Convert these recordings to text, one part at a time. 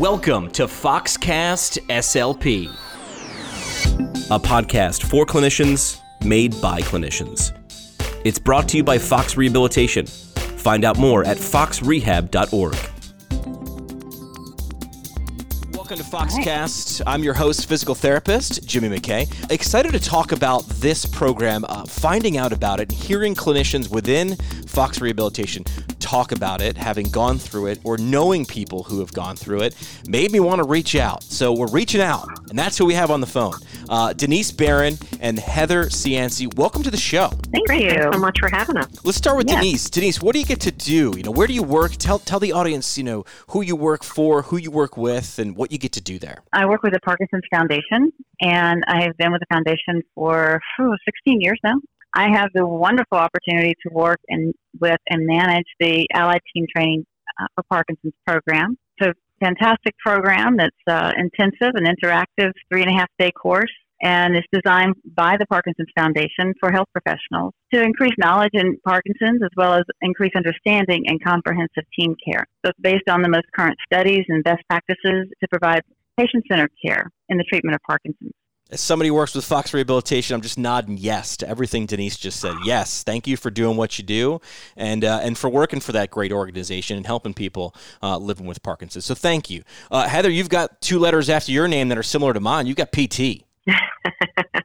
Welcome to Foxcast SLP, a podcast for clinicians made by clinicians. It's brought to you by Fox Rehabilitation. Find out more at foxrehab.org. Welcome to Foxcast. I'm your host, physical therapist Jimmy McKay. Excited to talk about this program, uh, finding out about it, hearing clinicians within Fox Rehabilitation talk about it, having gone through it, or knowing people who have gone through it, made me want to reach out. So we're reaching out, and that's who we have on the phone. Uh, Denise Barron and Heather Cianci, welcome to the show. Thank Great. you. Thanks so much for having us. Let's start with Yeah. Denise. Denise, what do you get to do? You know, where do you work? Tell tell the audience, you know, who you work for, who you work with, and what you get to do there. I work with the Parkinson's Foundation, and I have been with the foundation for phew, 16 years now. I have the wonderful opportunity to work and with and manage the Allied Team Training uh, for Parkinson's program. It's a fantastic program that's uh, intensive and interactive, three and a half day course, and is designed by the Parkinson's Foundation for health professionals to increase knowledge in Parkinson's as well as increase understanding and comprehensive team care. So it's based on the most current studies and best practices to provide patient centered care in the treatment of Parkinson's. As somebody who works with Fox Rehabilitation, I'm just nodding yes to everything Denise just said. Yes, thank you for doing what you do, and uh, and for working for that great organization and helping people uh, living with Parkinson's. So thank you, uh, Heather. You've got two letters after your name that are similar to mine. You've got PT.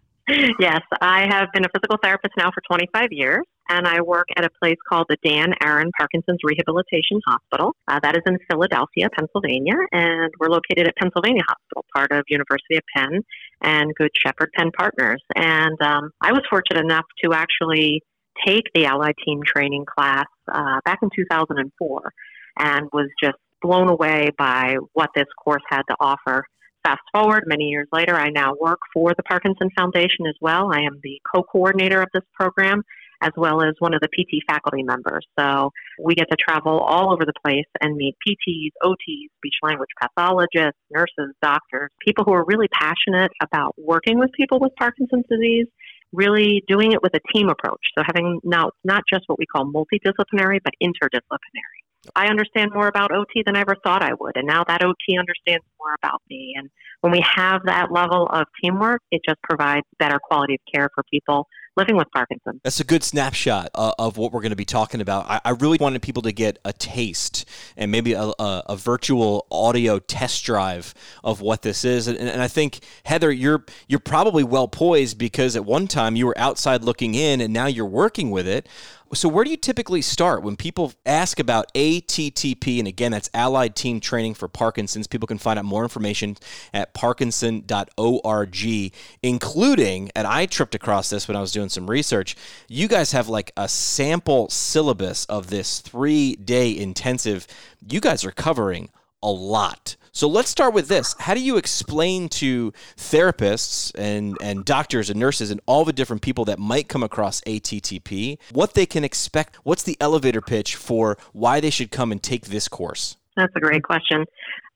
yes, I have been a physical therapist now for 25 years, and I work at a place called the Dan Aaron Parkinson's Rehabilitation Hospital. Uh, that is in Philadelphia, Pennsylvania, and we're located at Pennsylvania Hospital, part of University of Penn and Good Shepherd Penn Partners. And um, I was fortunate enough to actually take the Allied Team Training class uh, back in 2004 and was just blown away by what this course had to offer fast forward many years later, I now work for the Parkinson Foundation as well. I am the co coordinator of this program as well as one of the PT faculty members. So we get to travel all over the place and meet PTs, OTs, speech language pathologists, nurses, doctors, people who are really passionate about working with people with Parkinson's disease. Really doing it with a team approach. So having now not just what we call multidisciplinary, but interdisciplinary. I understand more about OT than I ever thought I would. And now that OT understands more about me. And when we have that level of teamwork, it just provides better quality of care for people living with Parkinson's. That's a good snapshot uh, of what we're going to be talking about. I, I, really wanted people to get a taste and maybe a, a, a virtual audio test drive of what this is. And, and, I think Heather, you're you're probably well poised because at one time you were outside looking in, and now you're working with it. So, where do you typically start when people ask about ATTP? And again, that's Allied Team Training for Parkinson's. People can find out more information at parkinson.org, including, and I tripped across this when I was doing some research, you guys have like a sample syllabus of this three day intensive. You guys are covering a lot. So let's start with this. How do you explain to therapists and, and doctors and nurses and all the different people that might come across ATTP what they can expect? What's the elevator pitch for why they should come and take this course? That's a great question.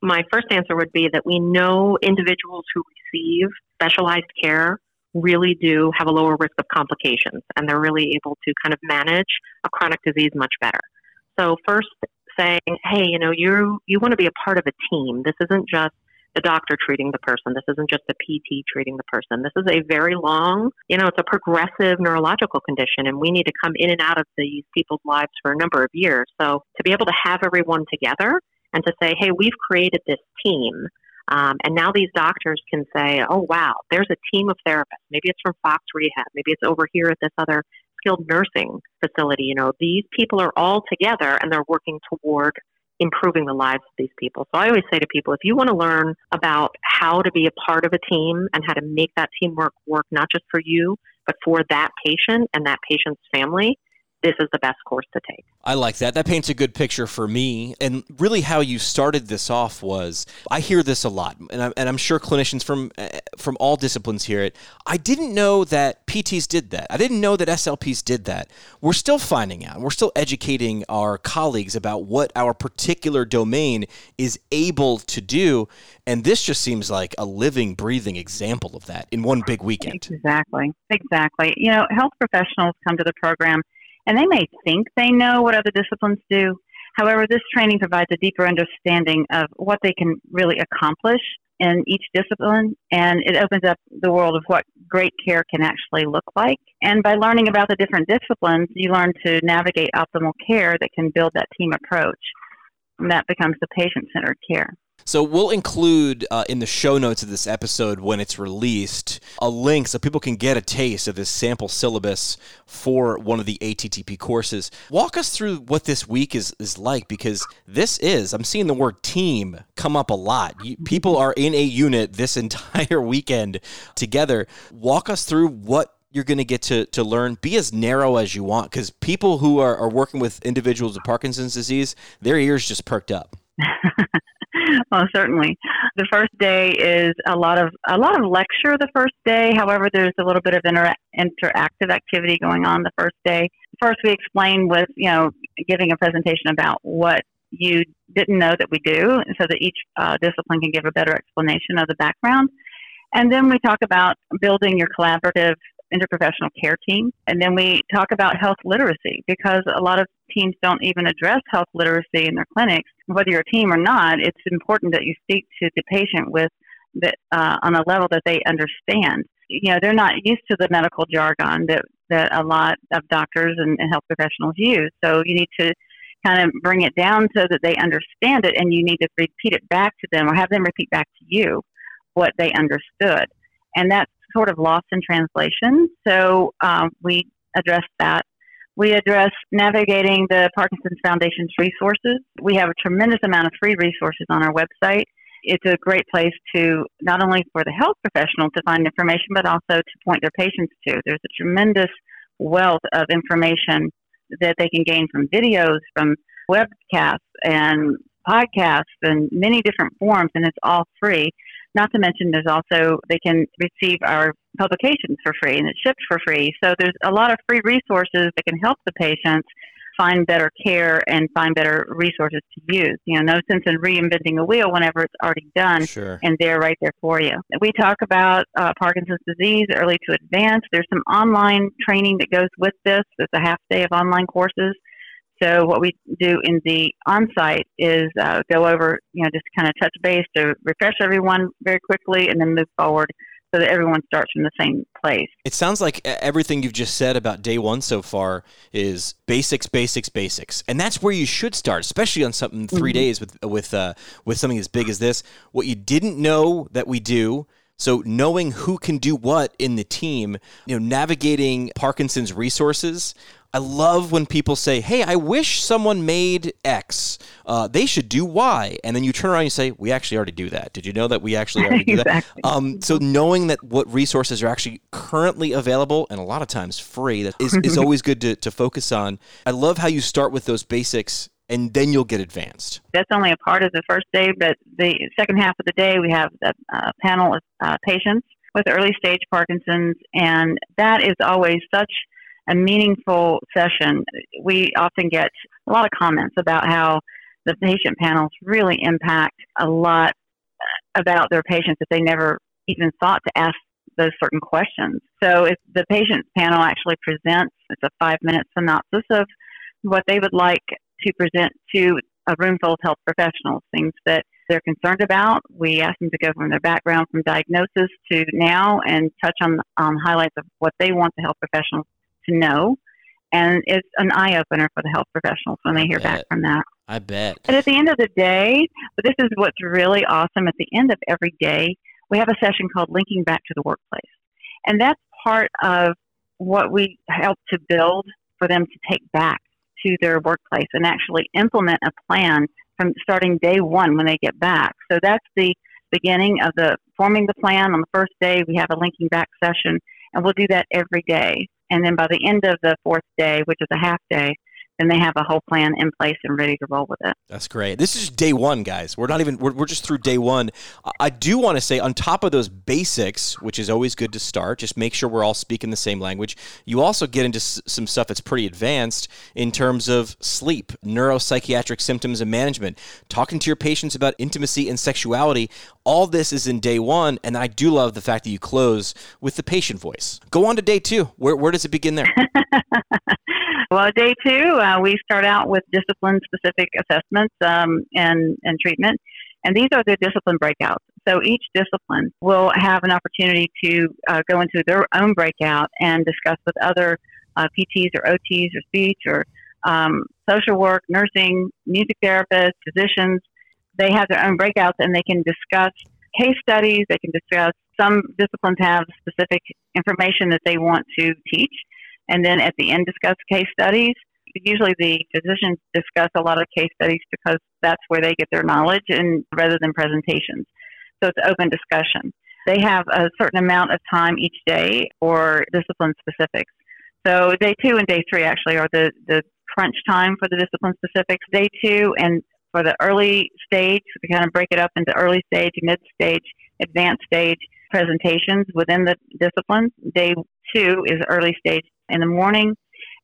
My first answer would be that we know individuals who receive specialized care really do have a lower risk of complications and they're really able to kind of manage a chronic disease much better. So, first, saying, hey, you know, you you want to be a part of a team. This isn't just the doctor treating the person. This isn't just the PT treating the person. This is a very long, you know, it's a progressive neurological condition, and we need to come in and out of these people's lives for a number of years. So to be able to have everyone together and to say, hey, we've created this team. Um, and now these doctors can say, oh, wow, there's a team of therapists. Maybe it's from Fox Rehab. Maybe it's over here at this other skilled nursing facility. You know, these people are all together and they're working toward improving the lives of these people. So I always say to people, if you want to learn about how to be a part of a team and how to make that teamwork work, not just for you, but for that patient and that patient's family, this is the best course to take. I like that. That paints a good picture for me. And really, how you started this off was I hear this a lot, and I'm, and I'm sure clinicians from uh, from all disciplines hear it. I didn't know that PTs did that. I didn't know that SLPs did that. We're still finding out. We're still educating our colleagues about what our particular domain is able to do. And this just seems like a living, breathing example of that in one big weekend. Exactly. Exactly. You know, health professionals come to the program and they may think they know what other disciplines do. However, this training provides a deeper understanding of what they can really accomplish in each discipline, and it opens up the world of what great care can actually look like. And by learning about the different disciplines, you learn to navigate optimal care that can build that team approach. And that becomes the patient centered care. So we'll include uh, in the show notes of this episode when it's released a link so people can get a taste of this sample syllabus for one of the ATTP courses. Walk us through what this week is, is like because this is, I'm seeing the word team come up a lot. You, people are in a unit this entire weekend together. Walk us through what you're going to get to, to learn. Be as narrow as you want because people who are, are working with individuals with Parkinson's disease, their ears just perked up. well, certainly. The first day is a lot of a lot of lecture. The first day, however, there's a little bit of inter- interactive activity going on the first day. First, we explain with you know giving a presentation about what you didn't know that we do, so that each uh, discipline can give a better explanation of the background. And then we talk about building your collaborative interprofessional care team. And then we talk about health literacy because a lot of teams don't even address health literacy in their clinics. Whether you're a team or not, it's important that you speak to the patient with that uh, on a level that they understand. You know, they're not used to the medical jargon that, that a lot of doctors and, and health professionals use. So you need to kind of bring it down so that they understand it and you need to repeat it back to them or have them repeat back to you what they understood. And that's sort of lost in translation. So um, we address that. We address navigating the Parkinson's Foundation's resources. We have a tremendous amount of free resources on our website. It's a great place to not only for the health professional to find information, but also to point their patients to. There's a tremendous wealth of information that they can gain from videos, from webcasts and podcasts, and many different forms, and it's all free. Not to mention, there's also, they can receive our publications for free and it's shipped for free. So there's a lot of free resources that can help the patients find better care and find better resources to use. You know, no sense in reinventing a wheel whenever it's already done sure. and they're right there for you. We talk about uh, Parkinson's disease, early to advanced. There's some online training that goes with this. It's a half day of online courses so what we do in the on-site is uh, go over, you know, just kind of touch base to refresh everyone very quickly, and then move forward so that everyone starts from the same place. It sounds like everything you've just said about day one so far is basics, basics, basics, and that's where you should start, especially on something 3 mm-hmm. days with with uh, with something as big as this. What you didn't know that we do. So knowing who can do what in the team, you know, navigating Parkinson's resources, I love when people say, "Hey, I wish someone made X. Uh, they should do Y," and then you turn around and you say, "We actually already do that. Did you know that we actually already do exactly. that?" Um, so knowing that what resources are actually currently available and a lot of times free that is, is always good to, to focus on. I love how you start with those basics and then you'll get advanced. That's only a part of the first day, but the second half of the day we have a, a panel of uh, patients with early stage Parkinson's, and that is always such a meaningful session. We often get a lot of comments about how the patient panels really impact a lot uh, about their patients that they never even thought to ask those certain questions. So if the patient panel actually presents, it's a five minute synopsis of what they would like to present to a room full of health professionals, things that they're concerned about. We ask them to go from their background from diagnosis to now and touch on highlights of what they want the health professionals to know. And it's an eye opener for the health professionals when they hear back from that. I bet. But at the end of the day, but this is what's really awesome. At the end of every day, we have a session called Linking Back to the Workplace. And that's part of what we help to build for them to take back to their workplace and actually implement a plan from starting day one when they get back. So that's the beginning of the forming the plan. On the first day, we have a linking back session, and we'll do that every day. And then by the end of the fourth day, which is a half day, then they have a whole plan in place and ready to roll with it. That's great. This is day one, guys. We're not even, we're, we're just through day one. I do want to say, on top of those basics, which is always good to start, just make sure we're all speaking the same language. You also get into s- some stuff that's pretty advanced in terms of sleep, neuropsychiatric symptoms and management, talking to your patients about intimacy and sexuality. All this is in day one. And I do love the fact that you close with the patient voice. Go on to day two. Where, where does it begin there? Well, day two, uh, we start out with discipline specific assessments um, and, and treatment. And these are the discipline breakouts. So each discipline will have an opportunity to uh, go into their own breakout and discuss with other uh, PTs or OTs or speech or um, social work, nursing, music therapists, physicians. They have their own breakouts and they can discuss case studies. They can discuss some disciplines have specific information that they want to teach, and then at the end discuss case studies. Usually, the physicians discuss a lot of case studies because that's where they get their knowledge, and rather than presentations. So it's open discussion. They have a certain amount of time each day for discipline specifics. So day two and day three actually are the, the crunch time for the discipline specifics. Day two and for the early stage, we kind of break it up into early stage, mid stage, advanced stage presentations within the disciplines. Day two is early stage in the morning,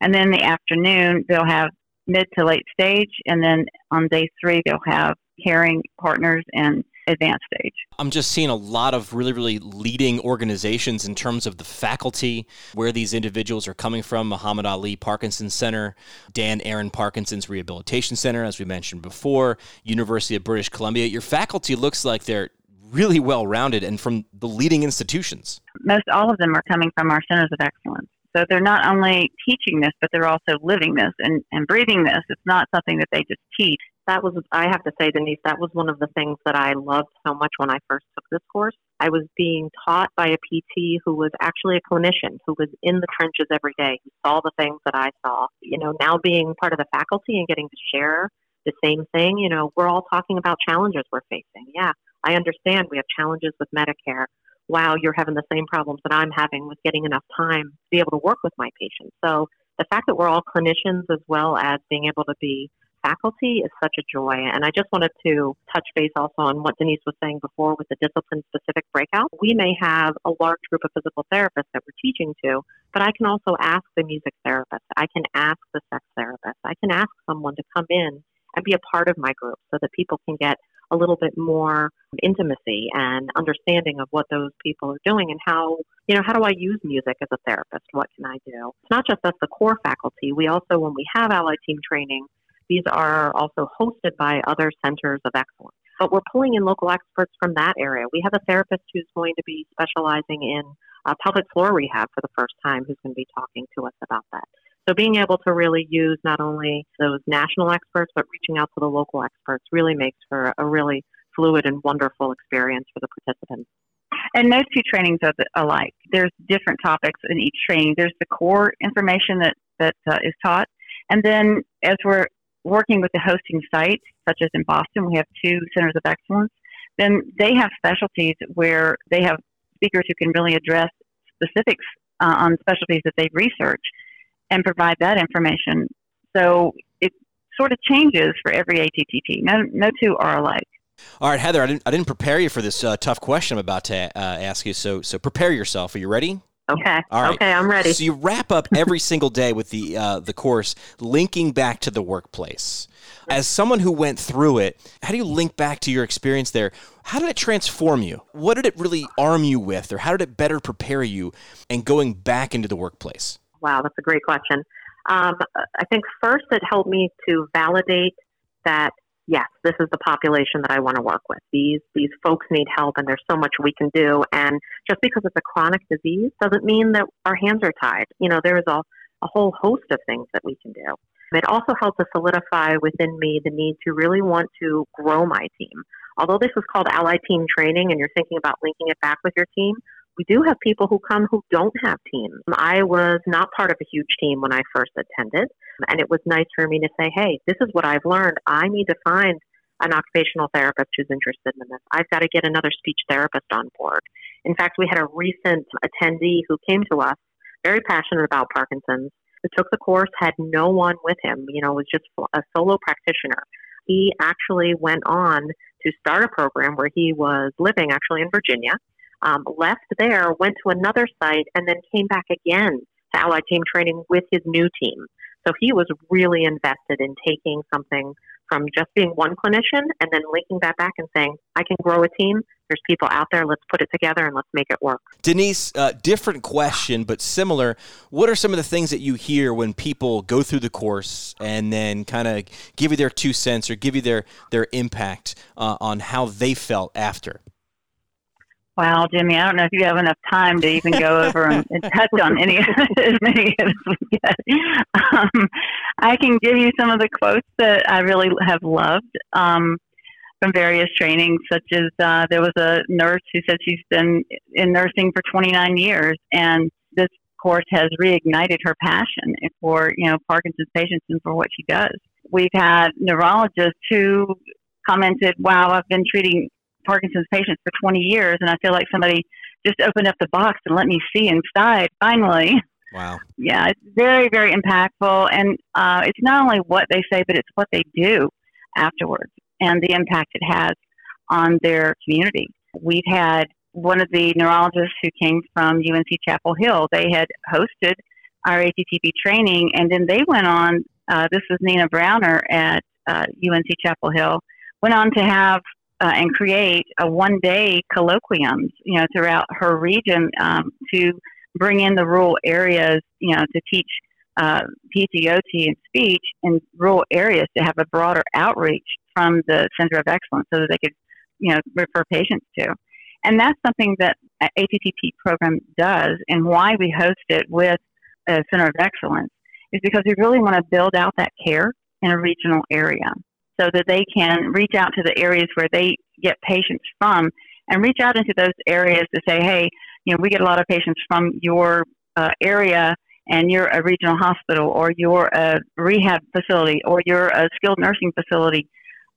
and then the afternoon they'll have mid to late stage, and then on day three they'll have caring partners and advanced stage. I'm just seeing a lot of really, really leading organizations in terms of the faculty, where these individuals are coming from. Muhammad Ali Parkinson Center, Dan Aaron Parkinson's Rehabilitation Center, as we mentioned before, University of British Columbia. Your faculty looks like they're really well rounded and from the leading institutions. Most all of them are coming from our centers of excellence. So they're not only teaching this, but they're also living this and, and breathing this. It's not something that they just teach that was I have to say, Denise, that was one of the things that I loved so much when I first took this course. I was being taught by a PT who was actually a clinician who was in the trenches every day, who saw the things that I saw. You know, now being part of the faculty and getting to share the same thing, you know, we're all talking about challenges we're facing. Yeah, I understand we have challenges with Medicare. Wow, you're having the same problems that I'm having with getting enough time to be able to work with my patients. So the fact that we're all clinicians as well as being able to be faculty is such a joy. And I just wanted to touch base also on what Denise was saying before with the discipline specific breakout. We may have a large group of physical therapists that we're teaching to, but I can also ask the music therapist, I can ask the sex therapist, I can ask someone to come in and be a part of my group so that people can get a little bit more intimacy and understanding of what those people are doing and how you know how do i use music as a therapist what can i do it's not just us the core faculty we also when we have allied team training these are also hosted by other centers of excellence. But we're pulling in local experts from that area. We have a therapist who's going to be specializing in uh, pelvic floor rehab for the first time who's going to be talking to us about that. So being able to really use not only those national experts, but reaching out to the local experts really makes for a really fluid and wonderful experience for the participants. And no two trainings are alike. There's different topics in each training. There's the core information that that uh, is taught, and then as we're working with the hosting sites, such as in Boston, we have two centers of excellence, then they have specialties where they have speakers who can really address specifics uh, on specialties that they've researched and provide that information. So it sort of changes for every ATTT. No, no two are alike. All right, Heather, I didn't, I didn't prepare you for this uh, tough question I'm about to uh, ask you. So, so prepare yourself. Are you ready? Okay. All right. Okay, I'm ready. So you wrap up every single day with the uh, the course linking back to the workplace. As someone who went through it, how do you link back to your experience there? How did it transform you? What did it really arm you with, or how did it better prepare you and going back into the workplace? Wow, that's a great question. Um, I think first it helped me to validate that yes, this is the population that I want to work with. These these folks need help, and there's so much we can do. And just because it's a chronic disease doesn't mean that our hands are tied. You know, there is a, a whole host of things that we can do. It also helped to solidify within me the need to really want to grow my team. Although this was called Allied Team Training, and you're thinking about linking it back with your team, we do have people who come who don't have teams. I was not part of a huge team when I first attended, and it was nice for me to say, hey, this is what I've learned. I need to find an occupational therapist who's interested in this. I've got to get another speech therapist on board. In fact, we had a recent attendee who came to us very passionate about Parkinson's, who took the course, had no one with him, you know, was just a solo practitioner. He actually went on to start a program where he was living actually in Virginia um, left there, went to another site, and then came back again to Allied Team Training with his new team. So he was really invested in taking something from just being one clinician and then linking that back and saying, I can grow a team. There's people out there. Let's put it together and let's make it work. Denise, uh, different question, but similar. What are some of the things that you hear when people go through the course and then kind of give you their two cents or give you their, their impact uh, on how they felt after? Wow, Jimmy, I don't know if you have enough time to even go over and, and touch on any of as many as we get. Um, I can give you some of the quotes that I really have loved um, from various trainings, such as uh, there was a nurse who said she's been in nursing for 29 years, and this course has reignited her passion for you know Parkinson's patients and for what she does. We've had neurologists who commented, "Wow, I've been treating Parkinson's patients for 20 years, and I feel like somebody just opened up the box and let me see inside finally. Wow. Yeah, it's very, very impactful. And uh, it's not only what they say, but it's what they do afterwards and the impact it has on their community. We've had one of the neurologists who came from UNC Chapel Hill, they had hosted our ATTP training, and then they went on. Uh, this was Nina Browner at uh, UNC Chapel Hill, went on to have uh, and create a one day colloquiums, you know, throughout her region um, to bring in the rural areas, you know, to teach uh, PTOT and speech in rural areas to have a broader outreach from the Center of Excellence so that they could, you know, refer patients to. And that's something that ATTP program does and why we host it with a Center of Excellence is because we really want to build out that care in a regional area so that they can reach out to the areas where they get patients from and reach out into those areas to say, hey, you know, we get a lot of patients from your uh, area and you're a regional hospital or you're a rehab facility or you're a skilled nursing facility.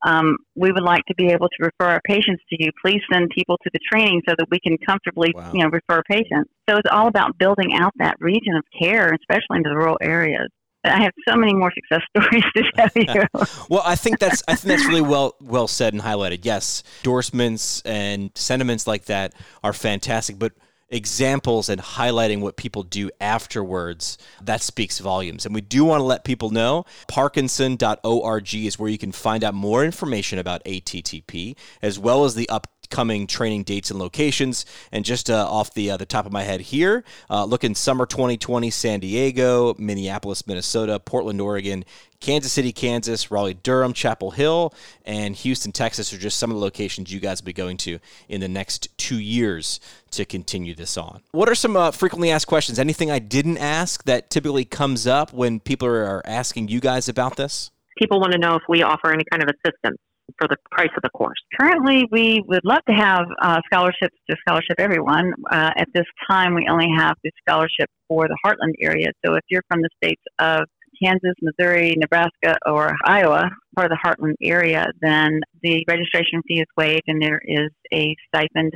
Um, we would like to be able to refer our patients to you. Please send people to the training so that we can comfortably, wow. you know, refer patients. So it's all about building out that region of care, especially into the rural areas. I have so many more success stories to tell you. well, I think that's I think that's really well well said and highlighted. Yes, endorsements and sentiments like that are fantastic, but examples and highlighting what people do afterwards that speaks volumes and we do want to let people know parkinson.org is where you can find out more information about attp as well as the up upcoming training dates and locations. And just uh, off the uh, the top of my head here, uh, looking summer 2020, San Diego, Minneapolis, Minnesota, Portland, Oregon, Kansas City, Kansas, Raleigh, Durham, Chapel Hill, and Houston, Texas are just some of the locations you guys will be going to in the next two years to continue this on. What are some uh, frequently asked questions? Anything I didn't ask that typically comes up when people are asking you guys about this? People want to know if we offer any kind of assistance for the price of the course? Currently, we would love to have uh, scholarships to scholarship everyone. Uh, at this time, we only have the scholarship for the Heartland area. So if you're from the states of Kansas, Missouri, Nebraska, or Iowa, part of the Heartland area, then the registration fee is waived and there is a stipend,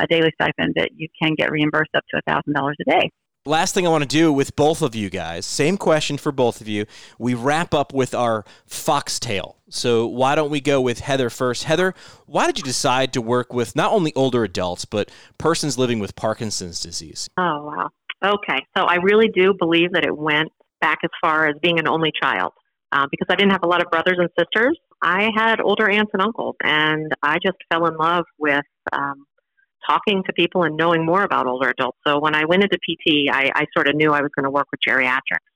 a daily stipend that you can get reimbursed up to $1,000 a day last thing I want to do with both of you guys, same question for both of you. We wrap up with our foxtail. So why don't we go with Heather first? Heather, why did you decide to work with not only older adults, but persons living with Parkinson's disease? Oh, wow. Okay. So I really do believe that it went back as far as being an only child. Uh, because I didn't have a lot of brothers and sisters, I had older aunts and uncles, and I just fell in love with um, talking to people and knowing more about older adults. So when I went into PT, I, I sort of knew I was going to work with geriatrics.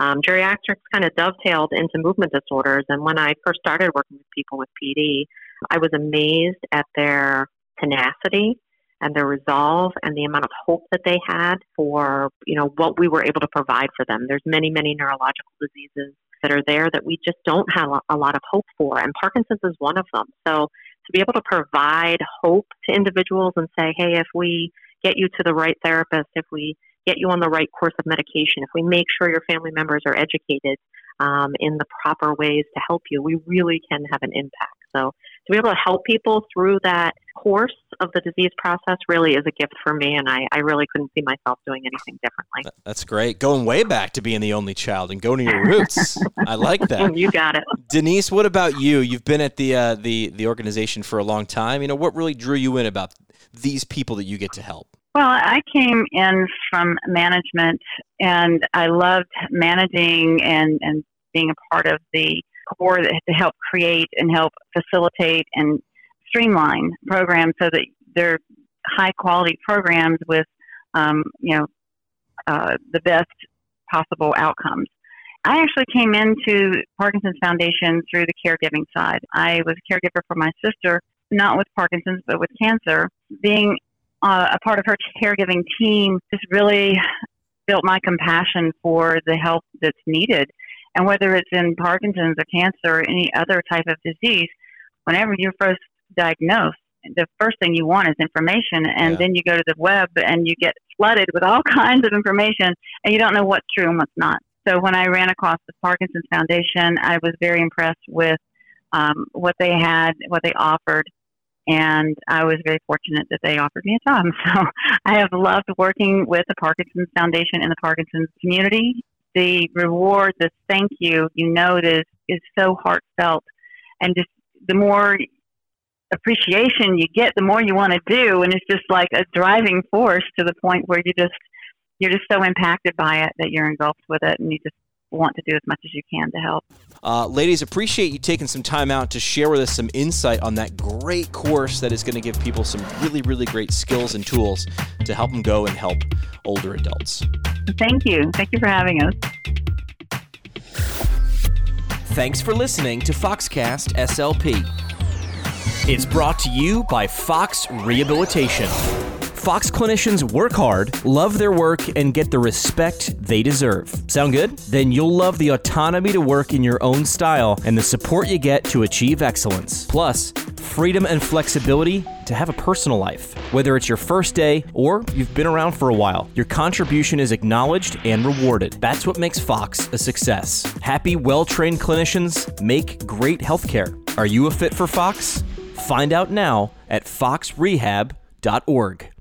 Um, geriatrics kind of dovetailed into movement disorders, and when I first started working with people with PD, I was amazed at their tenacity and their resolve and the amount of hope that they had for you know what we were able to provide for them. There's many many neurological diseases that are there that we just don't have a lot of hope for, and Parkinson's is one of them. So be able to provide hope to individuals and say, hey, if we get you to the right therapist, if we get you on the right course of medication, if we make sure your family members are educated um, in the proper ways to help you, we really can have an impact. So to be able to help people through that course of the disease process really is a gift for me, and I, I really couldn't see myself doing anything differently. That's great. Going way back to being the only child and going to your roots. I like that. you got it. Denise, what about you? You've been at the uh, the the organization for a long time. You know, what really drew you in about these people that you get to help? Well, I came in from management and I loved managing and, and being a part of the core to help create and help facilitate and streamline programs so that they're high quality programs with um, you know uh, the best possible outcomes. I actually came into Parkinson's Foundation through the caregiving side. I was a caregiver for my sister, not with Parkinson's, but with cancer. Being uh, a part of her caregiving team just really built my compassion for the help that's needed. And whether it's in Parkinson's or cancer or any other type of disease, whenever you're first diagnosed, the first thing you want is information. And yeah. then you go to the web and you get flooded with all kinds of information and you don't know what's true and what's not. So when I ran across the Parkinson's Foundation, I was very impressed with um, what they had, what they offered, and I was very fortunate that they offered me a job. So I have loved working with the Parkinson's Foundation and the Parkinson's community. The reward, the thank you, you know, is is so heartfelt, and just the more appreciation you get, the more you want to do, and it's just like a driving force to the point where you just you're just so impacted by it that you're engulfed with it, and you just want to do as much as you can to help. Uh, ladies, appreciate you taking some time out to share with us some insight on that great course that is going to give people some really, really great skills and tools to help them go and help older adults. Thank you. Thank you for having us. Thanks for listening to Foxcast SLP. It's brought to you by Fox Rehabilitation. Fox clinicians work hard, love their work, and get the respect they deserve. Sound good? Then you'll love the autonomy to work in your own style and the support you get to achieve excellence. Plus, freedom and flexibility to have a personal life. Whether it's your first day or you've been around for a while, your contribution is acknowledged and rewarded. That's what makes Fox a success. Happy, well trained clinicians make great healthcare. Are you a fit for Fox? Find out now at foxrehab.org.